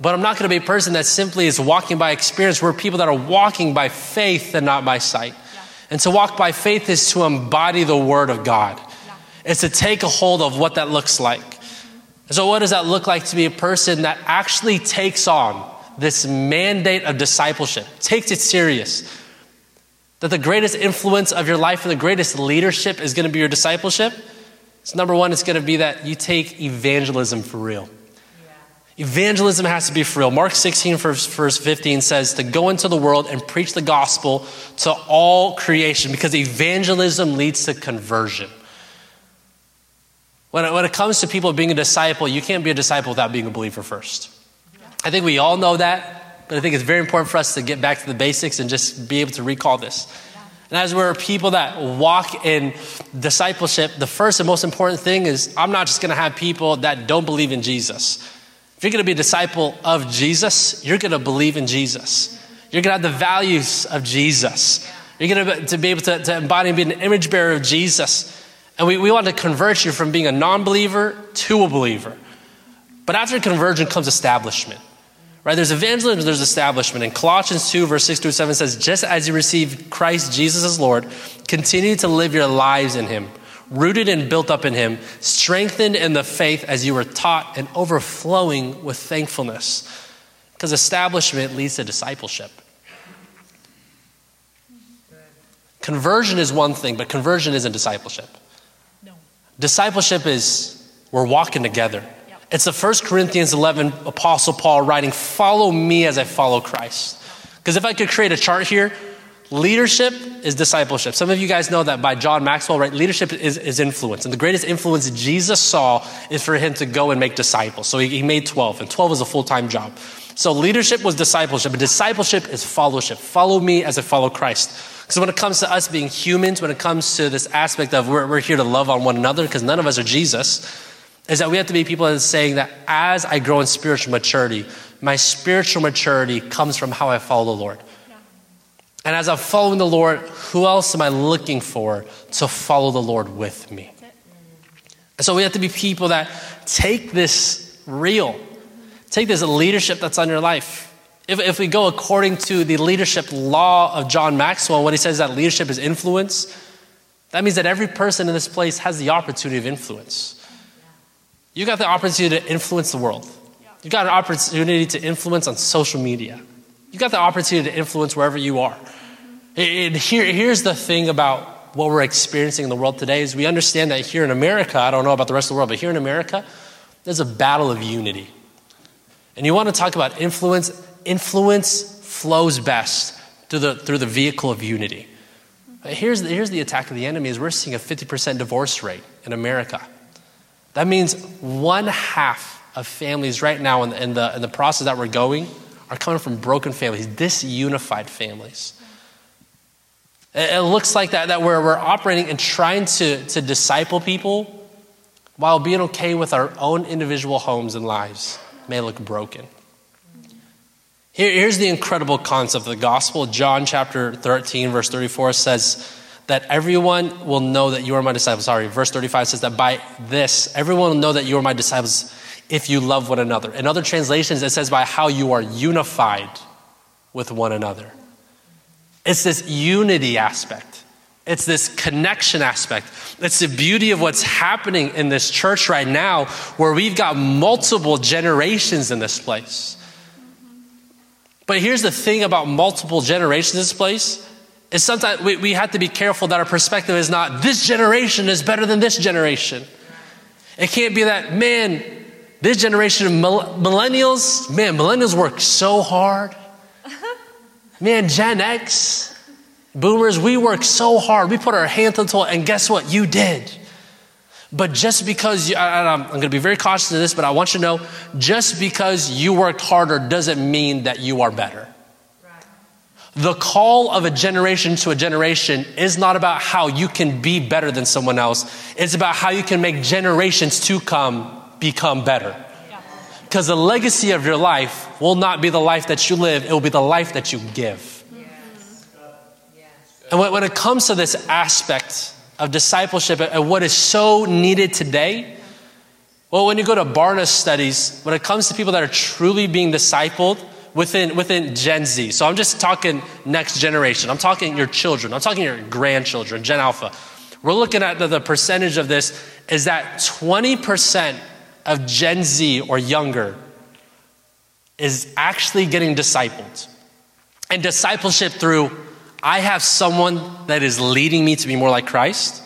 but I'm not going to be a person that simply is walking by experience. We're people that are walking by faith and not by sight. Yeah. And to walk by faith is to embody the word of God. Yeah. It's to take a hold of what that looks like. So, what does that look like to be a person that actually takes on this mandate of discipleship, takes it serious? That the greatest influence of your life and the greatest leadership is going to be your discipleship? So, number one, it's going to be that you take evangelism for real. Yeah. Evangelism has to be for real. Mark 16, verse, verse 15 says to go into the world and preach the gospel to all creation because evangelism leads to conversion. When it, when it comes to people being a disciple, you can't be a disciple without being a believer first. I think we all know that, but I think it's very important for us to get back to the basics and just be able to recall this. And as we're people that walk in discipleship, the first and most important thing is I'm not just going to have people that don't believe in Jesus. If you're going to be a disciple of Jesus, you're going to believe in Jesus. You're going to have the values of Jesus. You're going to, to be able to, to embody and be an image bearer of Jesus. And we, we want to convert you from being a non believer to a believer. But after conversion comes establishment. Right? There's evangelism, there's establishment. And Colossians 2, verse 6 through 7 says, Just as you received Christ Jesus as Lord, continue to live your lives in Him, rooted and built up in Him, strengthened in the faith as you were taught, and overflowing with thankfulness. Because establishment leads to discipleship. Conversion is one thing, but conversion isn't discipleship. Discipleship is we're walking together. Yep. It's the 1 Corinthians 11 Apostle Paul writing, Follow me as I follow Christ. Because if I could create a chart here, leadership is discipleship. Some of you guys know that by John Maxwell, right? Leadership is, is influence. And the greatest influence Jesus saw is for him to go and make disciples. So he, he made 12, and 12 is a full time job. So leadership was discipleship, and discipleship is fellowship. Follow me as I follow Christ. Because when it comes to us being humans, when it comes to this aspect of we're, we're here to love on one another, because none of us are Jesus, is that we have to be people that are saying that as I grow in spiritual maturity, my spiritual maturity comes from how I follow the Lord. Yeah. And as I'm following the Lord, who else am I looking for to follow the Lord with me? And so we have to be people that take this real, take this leadership that's on your life, if, if we go according to the leadership law of John Maxwell, when he says that leadership is influence, that means that every person in this place has the opportunity of influence. You got the opportunity to influence the world. You got an opportunity to influence on social media. You got the opportunity to influence wherever you are. And here, here's the thing about what we're experiencing in the world today is we understand that here in America, I don't know about the rest of the world, but here in America, there's a battle of unity. And you want to talk about influence, influence flows best through the, through the vehicle of unity. Here's the, here's the attack of the enemy is we're seeing a 50% divorce rate in America. That means one half of families right now in the, in the, in the process that we're going are coming from broken families, disunified families. It, it looks like that, that we're, we're operating and trying to, to disciple people while being okay with our own individual homes and lives may look broken. Here, here's the incredible concept of the gospel. John chapter 13, verse 34 says that everyone will know that you are my disciples. Sorry, verse 35 says that by this, everyone will know that you are my disciples if you love one another. In other translations, it says by how you are unified with one another. It's this unity aspect. It's this connection aspect. It's the beauty of what's happening in this church right now, where we've got multiple generations in this place. But here's the thing about multiple generations in this place is sometimes we, we have to be careful that our perspective is not this generation is better than this generation. It can't be that, man, this generation of millennials, man, millennials work so hard. Man, Gen X, boomers, we work so hard. We put our hands on the tool, and guess what? You did. But just because you, I, am going to be very cautious of this, but I want you to know just because you worked harder doesn't mean that you are better. The call of a generation to a generation is not about how you can be better than someone else. It's about how you can make generations to come become better. Because the legacy of your life will not be the life that you live, it will be the life that you give. And when, when it comes to this aspect of discipleship and what is so needed today, well, when you go to Barna studies, when it comes to people that are truly being discipled within, within Gen Z, so I'm just talking next generation, I'm talking your children, I'm talking your grandchildren, Gen Alpha. We're looking at the, the percentage of this is that 20% of Gen Z or younger is actually getting discipled. And discipleship through I have someone that is leading me to be more like Christ.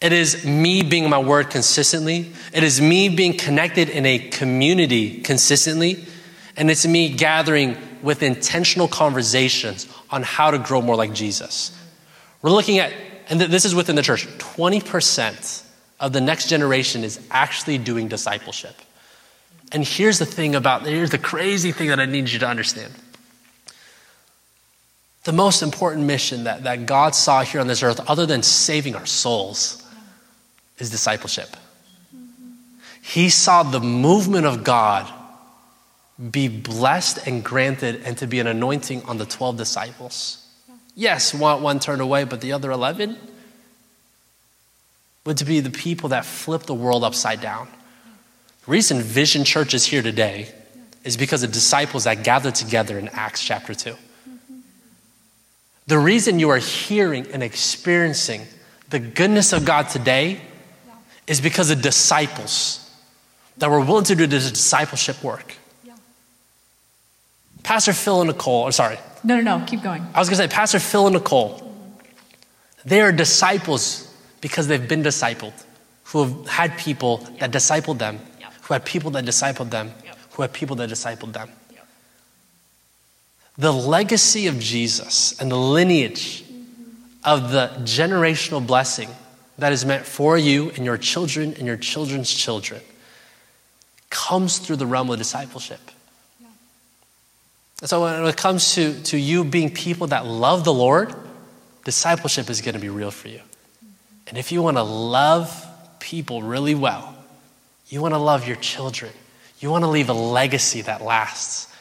It is me being my word consistently. It is me being connected in a community consistently. And it's me gathering with intentional conversations on how to grow more like Jesus. We're looking at, and this is within the church, 20% of the next generation is actually doing discipleship. And here's the thing about, here's the crazy thing that I need you to understand. The most important mission that, that God saw here on this earth, other than saving our souls, is discipleship. He saw the movement of God be blessed and granted and to be an anointing on the 12 disciples. Yes, one, one turned away, but the other 11 would to be the people that flip the world upside down. The reason Vision Church is here today is because of disciples that gathered together in Acts chapter 2. The reason you are hearing and experiencing the goodness of God today is because of disciples that were willing to do this discipleship work. Pastor Phil and Nicole, or sorry. No, no, no, keep going. I was going to say, Pastor Phil and Nicole, they are disciples because they've been discipled, who have had people that discipled them, who had people that discipled them, who had people that discipled them. The legacy of Jesus and the lineage of the generational blessing that is meant for you and your children and your children's children comes through the realm of discipleship. And so when it comes to, to you being people that love the Lord, discipleship is going to be real for you. And if you want to love people really well, you want to love your children, you want to leave a legacy that lasts,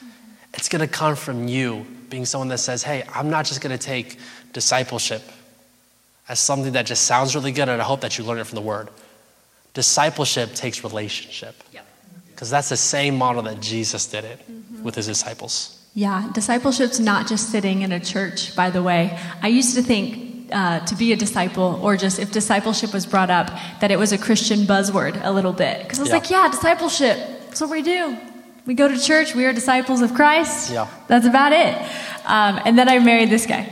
it's going to come from you being someone that says, hey, I'm not just going to take discipleship as something that just sounds really good and I hope that you learn it from the word. Discipleship takes relationship. Because that's the same model that Jesus did it mm-hmm. with his disciples. Yeah, discipleship's not just sitting in a church, by the way. I used to think uh, to be a disciple, or just if discipleship was brought up, that it was a Christian buzzword a little bit. Because I was yeah. like, yeah, discipleship, that's what we do. We go to church, we are disciples of Christ. Yeah. That's about it. Um, and then I married this guy.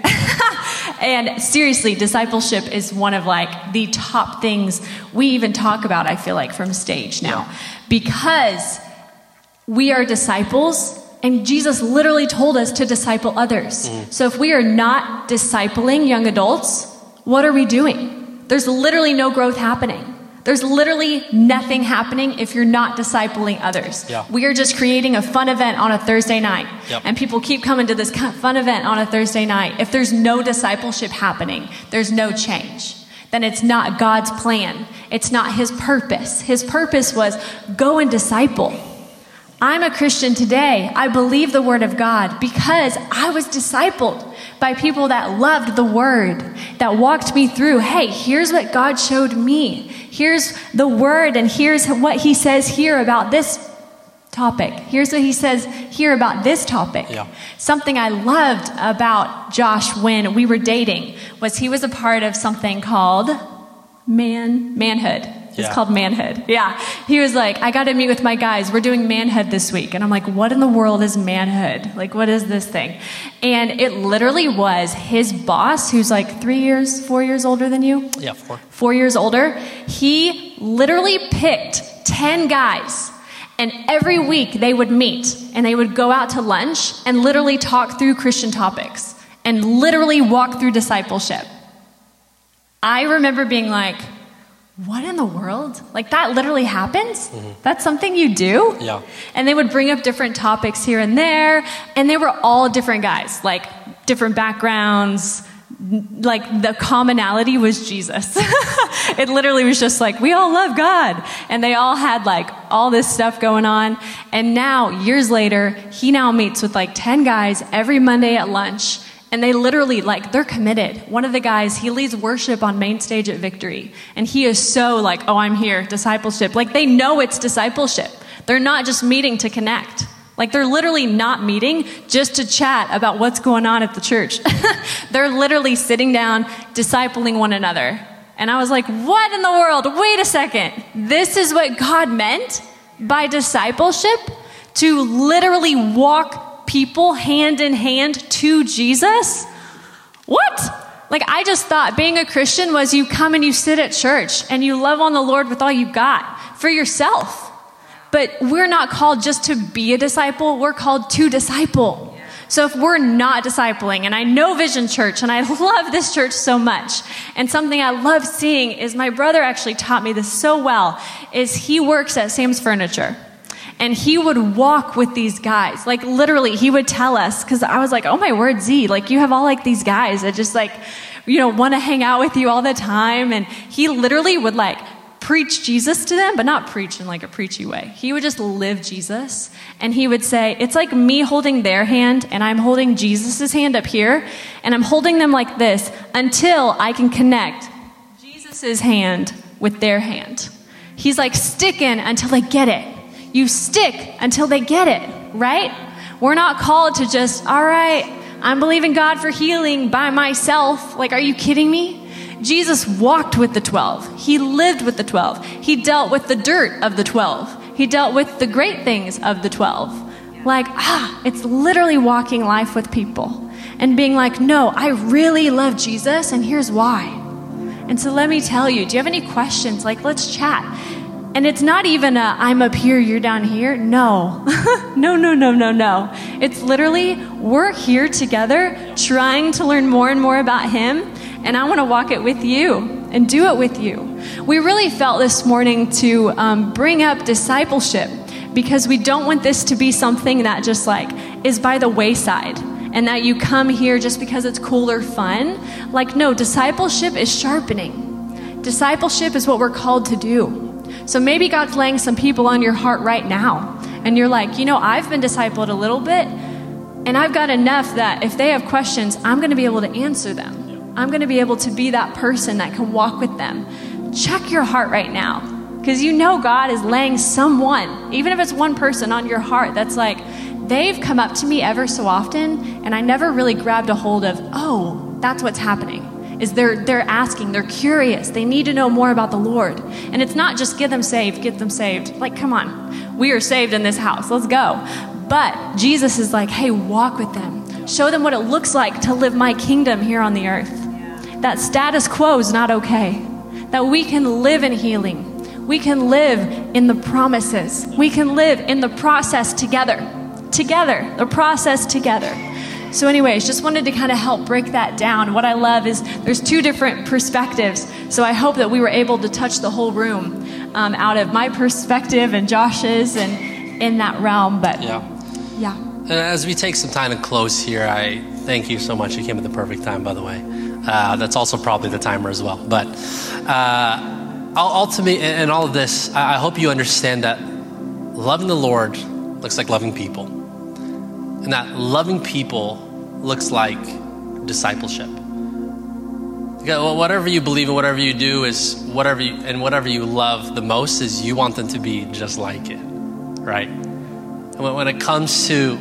<laughs> and seriously, discipleship is one of like the top things we even talk about, I feel like, from stage now. Yeah. Because we are disciples and Jesus literally told us to disciple others. Mm. So if we are not discipling young adults, what are we doing? There's literally no growth happening. There's literally nothing happening if you're not discipling others. Yeah. We are just creating a fun event on a Thursday night. Yep. And people keep coming to this fun event on a Thursday night. If there's no discipleship happening, there's no change. Then it's not God's plan. It's not His purpose. His purpose was go and disciple. I'm a Christian today. I believe the Word of God because I was discipled by people that loved the Word, that walked me through hey, here's what God showed me. Here's the Word, and here's what He says here about this topic. Here's what He says here about this topic. Yeah. Something I loved about Josh when we were dating was he was a part of something called Man Manhood. It's yeah. called Manhood. Yeah. He was like, I got to meet with my guys. We're doing Manhood this week. And I'm like, what in the world is Manhood? Like, what is this thing? And it literally was his boss, who's like three years, four years older than you. Yeah, four. Four years older. He literally picked 10 guys. And every week they would meet and they would go out to lunch and literally talk through Christian topics and literally walk through discipleship. I remember being like, what in the world? Like that literally happens? Mm-hmm. That's something you do? Yeah. And they would bring up different topics here and there, and they were all different guys, like different backgrounds. Like the commonality was Jesus. <laughs> it literally was just like, we all love God. And they all had like all this stuff going on. And now, years later, he now meets with like 10 guys every Monday at lunch And they literally, like, they're committed. One of the guys, he leads worship on main stage at Victory. And he is so like, oh, I'm here, discipleship. Like, they know it's discipleship. They're not just meeting to connect. Like, they're literally not meeting just to chat about what's going on at the church. <laughs> they're literally sitting down, discipling one another. And I was like, what in the world? Wait a second. This is what God meant by discipleship? To literally walk people hand in hand to Jesus? What? Like, I just thought being a Christian was you come and you sit at church and you love on the Lord with all you got for yourself. But we're not called just to be a disciple, we're called to disciple. So if we're not discipling, and I know Vision Church, and I <laughs> love this church so much, and something I love seeing is my brother actually taught me this so well, is he works at Sam's Furniture and he would walk with these guys. Like literally, he would tell us because I was like, "Oh my word, Z! Like you have all like these guys that just like, you know, want to hang out with you all the time." And he literally would like preach Jesus to them, but not preach in like a preachy way. He would just live Jesus, and he would say, "It's like me holding their hand, and I'm holding Jesus's hand up here, and I'm holding them like this until I can connect Jesus's hand with their hand." He's like sticking until they get it. You stick until they get it, right? We're not called to just, all right, I'm believing God for healing by myself. Like, are you kidding me? Jesus walked with the 12. He lived with the 12. He dealt with the dirt of the 12. He dealt with the great things of the 12. Like, ah, it's literally walking life with people and being like, no, I really love Jesus, and here's why. And so let me tell you, do you have any questions? Like, let's chat. And it's not even a I'm up here, you're down here. No. <laughs> no, no, no, no, no. It's literally we're here together trying to learn more and more about Him, and I want to walk it with you and do it with you. We really felt this morning to um, bring up discipleship because we don't want this to be something that just like is by the wayside and that you come here just because it's cool or fun. Like, no, discipleship is sharpening. Discipleship is what we're called to do. So maybe God's laying some people on your heart right now. And you're like, you know, I've been discipled a little bit, and I've got enough that if they have questions, I'm going to be able to answer them. I'm going to be able to be that person that can walk with them. Check your heart right now. Because you know God is laying someone, even if it's one person, on your heart that's like, they've come up to me ever so often, and I never really grabbed a hold of, oh, that's what's happening is they're, they're asking, they're curious, they need to know more about the Lord. And it's not just get them saved, get them saved. Like, come on, we are saved in this house, let's go. But Jesus is like, hey, walk with them, show them what it looks like to live my kingdom here on the earth. That status quo is not okay, that we can live in healing. We can live in the promises. We can live in the process together. Together, the process together. So, anyways, just wanted to kind of help break that down. What I love is there's two different perspectives. So, I hope that we were able to touch the whole room um, out of my perspective and Josh's and in that realm. But Yeah. yeah. And as we take some time to close here, I thank you so much. You came at the perfect time, by the way. Uh, that's also probably the timer as well. But uh, ultimately, in all of this, I I hope you understand that loving the Lord looks like loving people, and that loving people looks like discipleship. Whatever you believe in, whatever you do is whatever you, and whatever you love the most is you want them to be just like it, right? And when, when it comes to,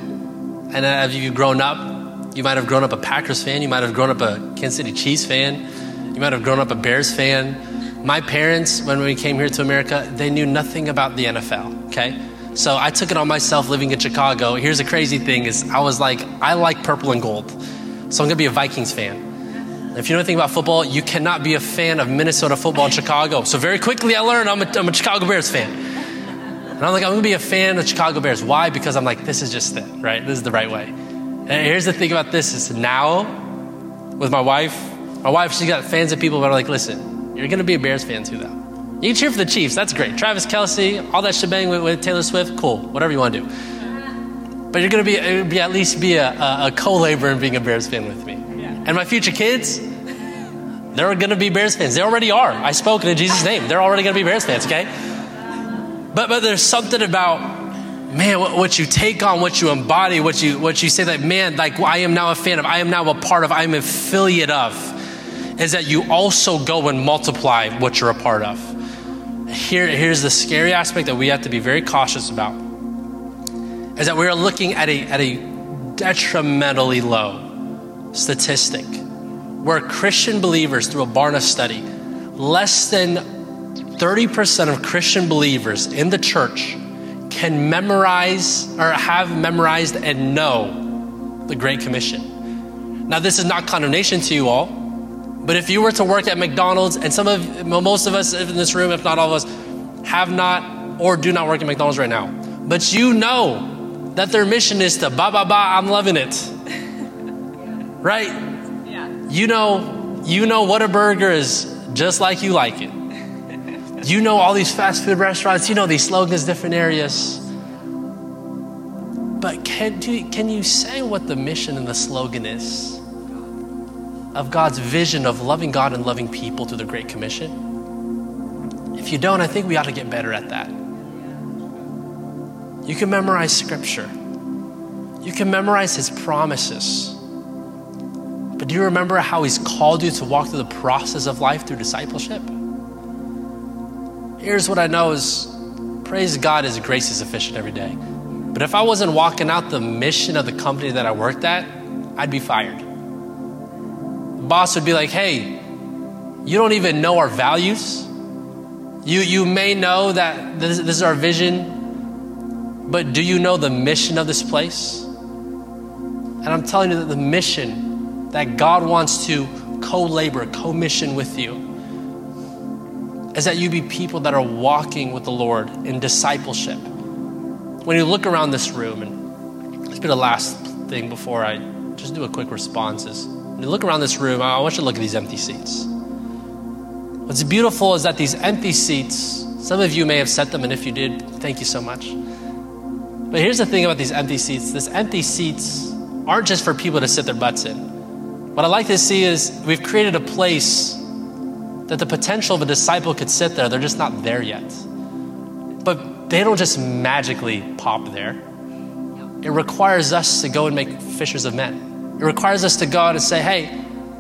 and as you've grown up, you might have grown up a Packers fan, you might have grown up a Kansas City Chiefs fan, you might have grown up a Bears fan. My parents, when we came here to America, they knew nothing about the NFL, okay? So I took it on myself living in Chicago. Here's the crazy thing is I was like, I like purple and gold. So I'm gonna be a Vikings fan. If you know anything about football, you cannot be a fan of Minnesota football in Chicago. So very quickly I learned I'm a, I'm a Chicago Bears fan. And I'm like, I'm gonna be a fan of Chicago Bears. Why? Because I'm like, this is just it, right? This is the right way. And here's the thing about this is now with my wife, my wife, she's got fans of people that are like, listen, you're gonna be a Bears fan too though. You can cheer for the Chiefs, that's great. Travis Kelce, all that shebang with, with Taylor Swift, cool, whatever you wanna do. But you're gonna be, be at least be a, a, a co-laborer in being a Bears fan with me. And my future kids, they're gonna be Bears fans. They already are. I spoke in Jesus' name. They're already gonna be Bears fans, okay? But but there's something about man, what, what, you take on, what you embody, what you what you say that man, like I am now a fan of, I am now a part of, I am affiliate of, is that you also go and multiply what you're a part of. Here, here's the scary aspect that we have to be very cautious about. Is that we are looking at a at a detrimentally low statistic where Christian believers, through a Barna study, less than 30% of Christian believers in the church can memorize or have memorized and know the Great Commission. Now, this is not condemnation to you all, but if you were to work at McDonald's, and some of most of us in this room, if not all of us, have not or do not work at McDonald's right now, but you know that their mission is to ba ba ba, I'm loving it. <laughs> Right? Yeah. You know, you know what a burger is just like you like it. <laughs> You know all these fast food restaurants, you know these slogans, different areas. But can, do, can you say what the mission and the slogan is of God's vision of loving God and loving people through the Great Commission? If you don't, I think we ought to get better at that. You can memorize scripture, you can memorize his promises. But do you remember how he's called you to walk through the process of life through discipleship? Here's what I know is praise God, His grace is sufficient every day. But if I wasn't walking out the mission of the company that I worked at, I'd be fired. The boss would be like, hey, you don't even know our values. You, you may know that this, this is our vision, but do you know the mission of this place? And I'm telling you that the mission that God wants to co labor, co mission with you is that you be people that are walking with the Lord in discipleship. When you look around this room, and this be the last thing before I just do a quick response is when you look around this room, I want you to look at these empty seats. What's beautiful is that these empty seats, some of you may have set them, and if you did, thank you so much. But here's the thing about these empty seats these empty seats aren't just for people to sit their butts in. What I like to see is we've created a place that the potential of a disciple could sit there, they're just not there yet. But they don't just magically pop there. It requires us to go and make fishers of men. It requires us to go out and say, hey,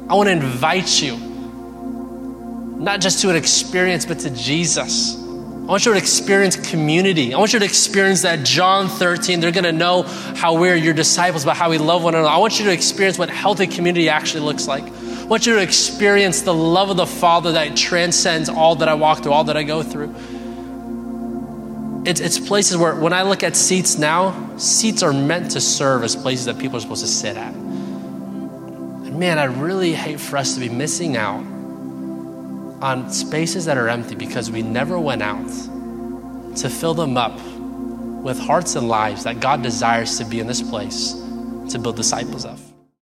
I want to invite you, not just to an experience, but to Jesus. I want you to experience community. I want you to experience that John 13. They're going to know how we're your disciples, but how we love one another. I want you to experience what healthy community actually looks like I want you to experience the love of the Father that transcends all that I walk through, all that I go through. It's, it's places where, when I look at seats now, seats are meant to serve as places that people are supposed to sit at. And man, I really hate for us to be missing out on spaces that are empty because we never went out to fill them up with hearts and lives that God desires to be in this place to build disciples of.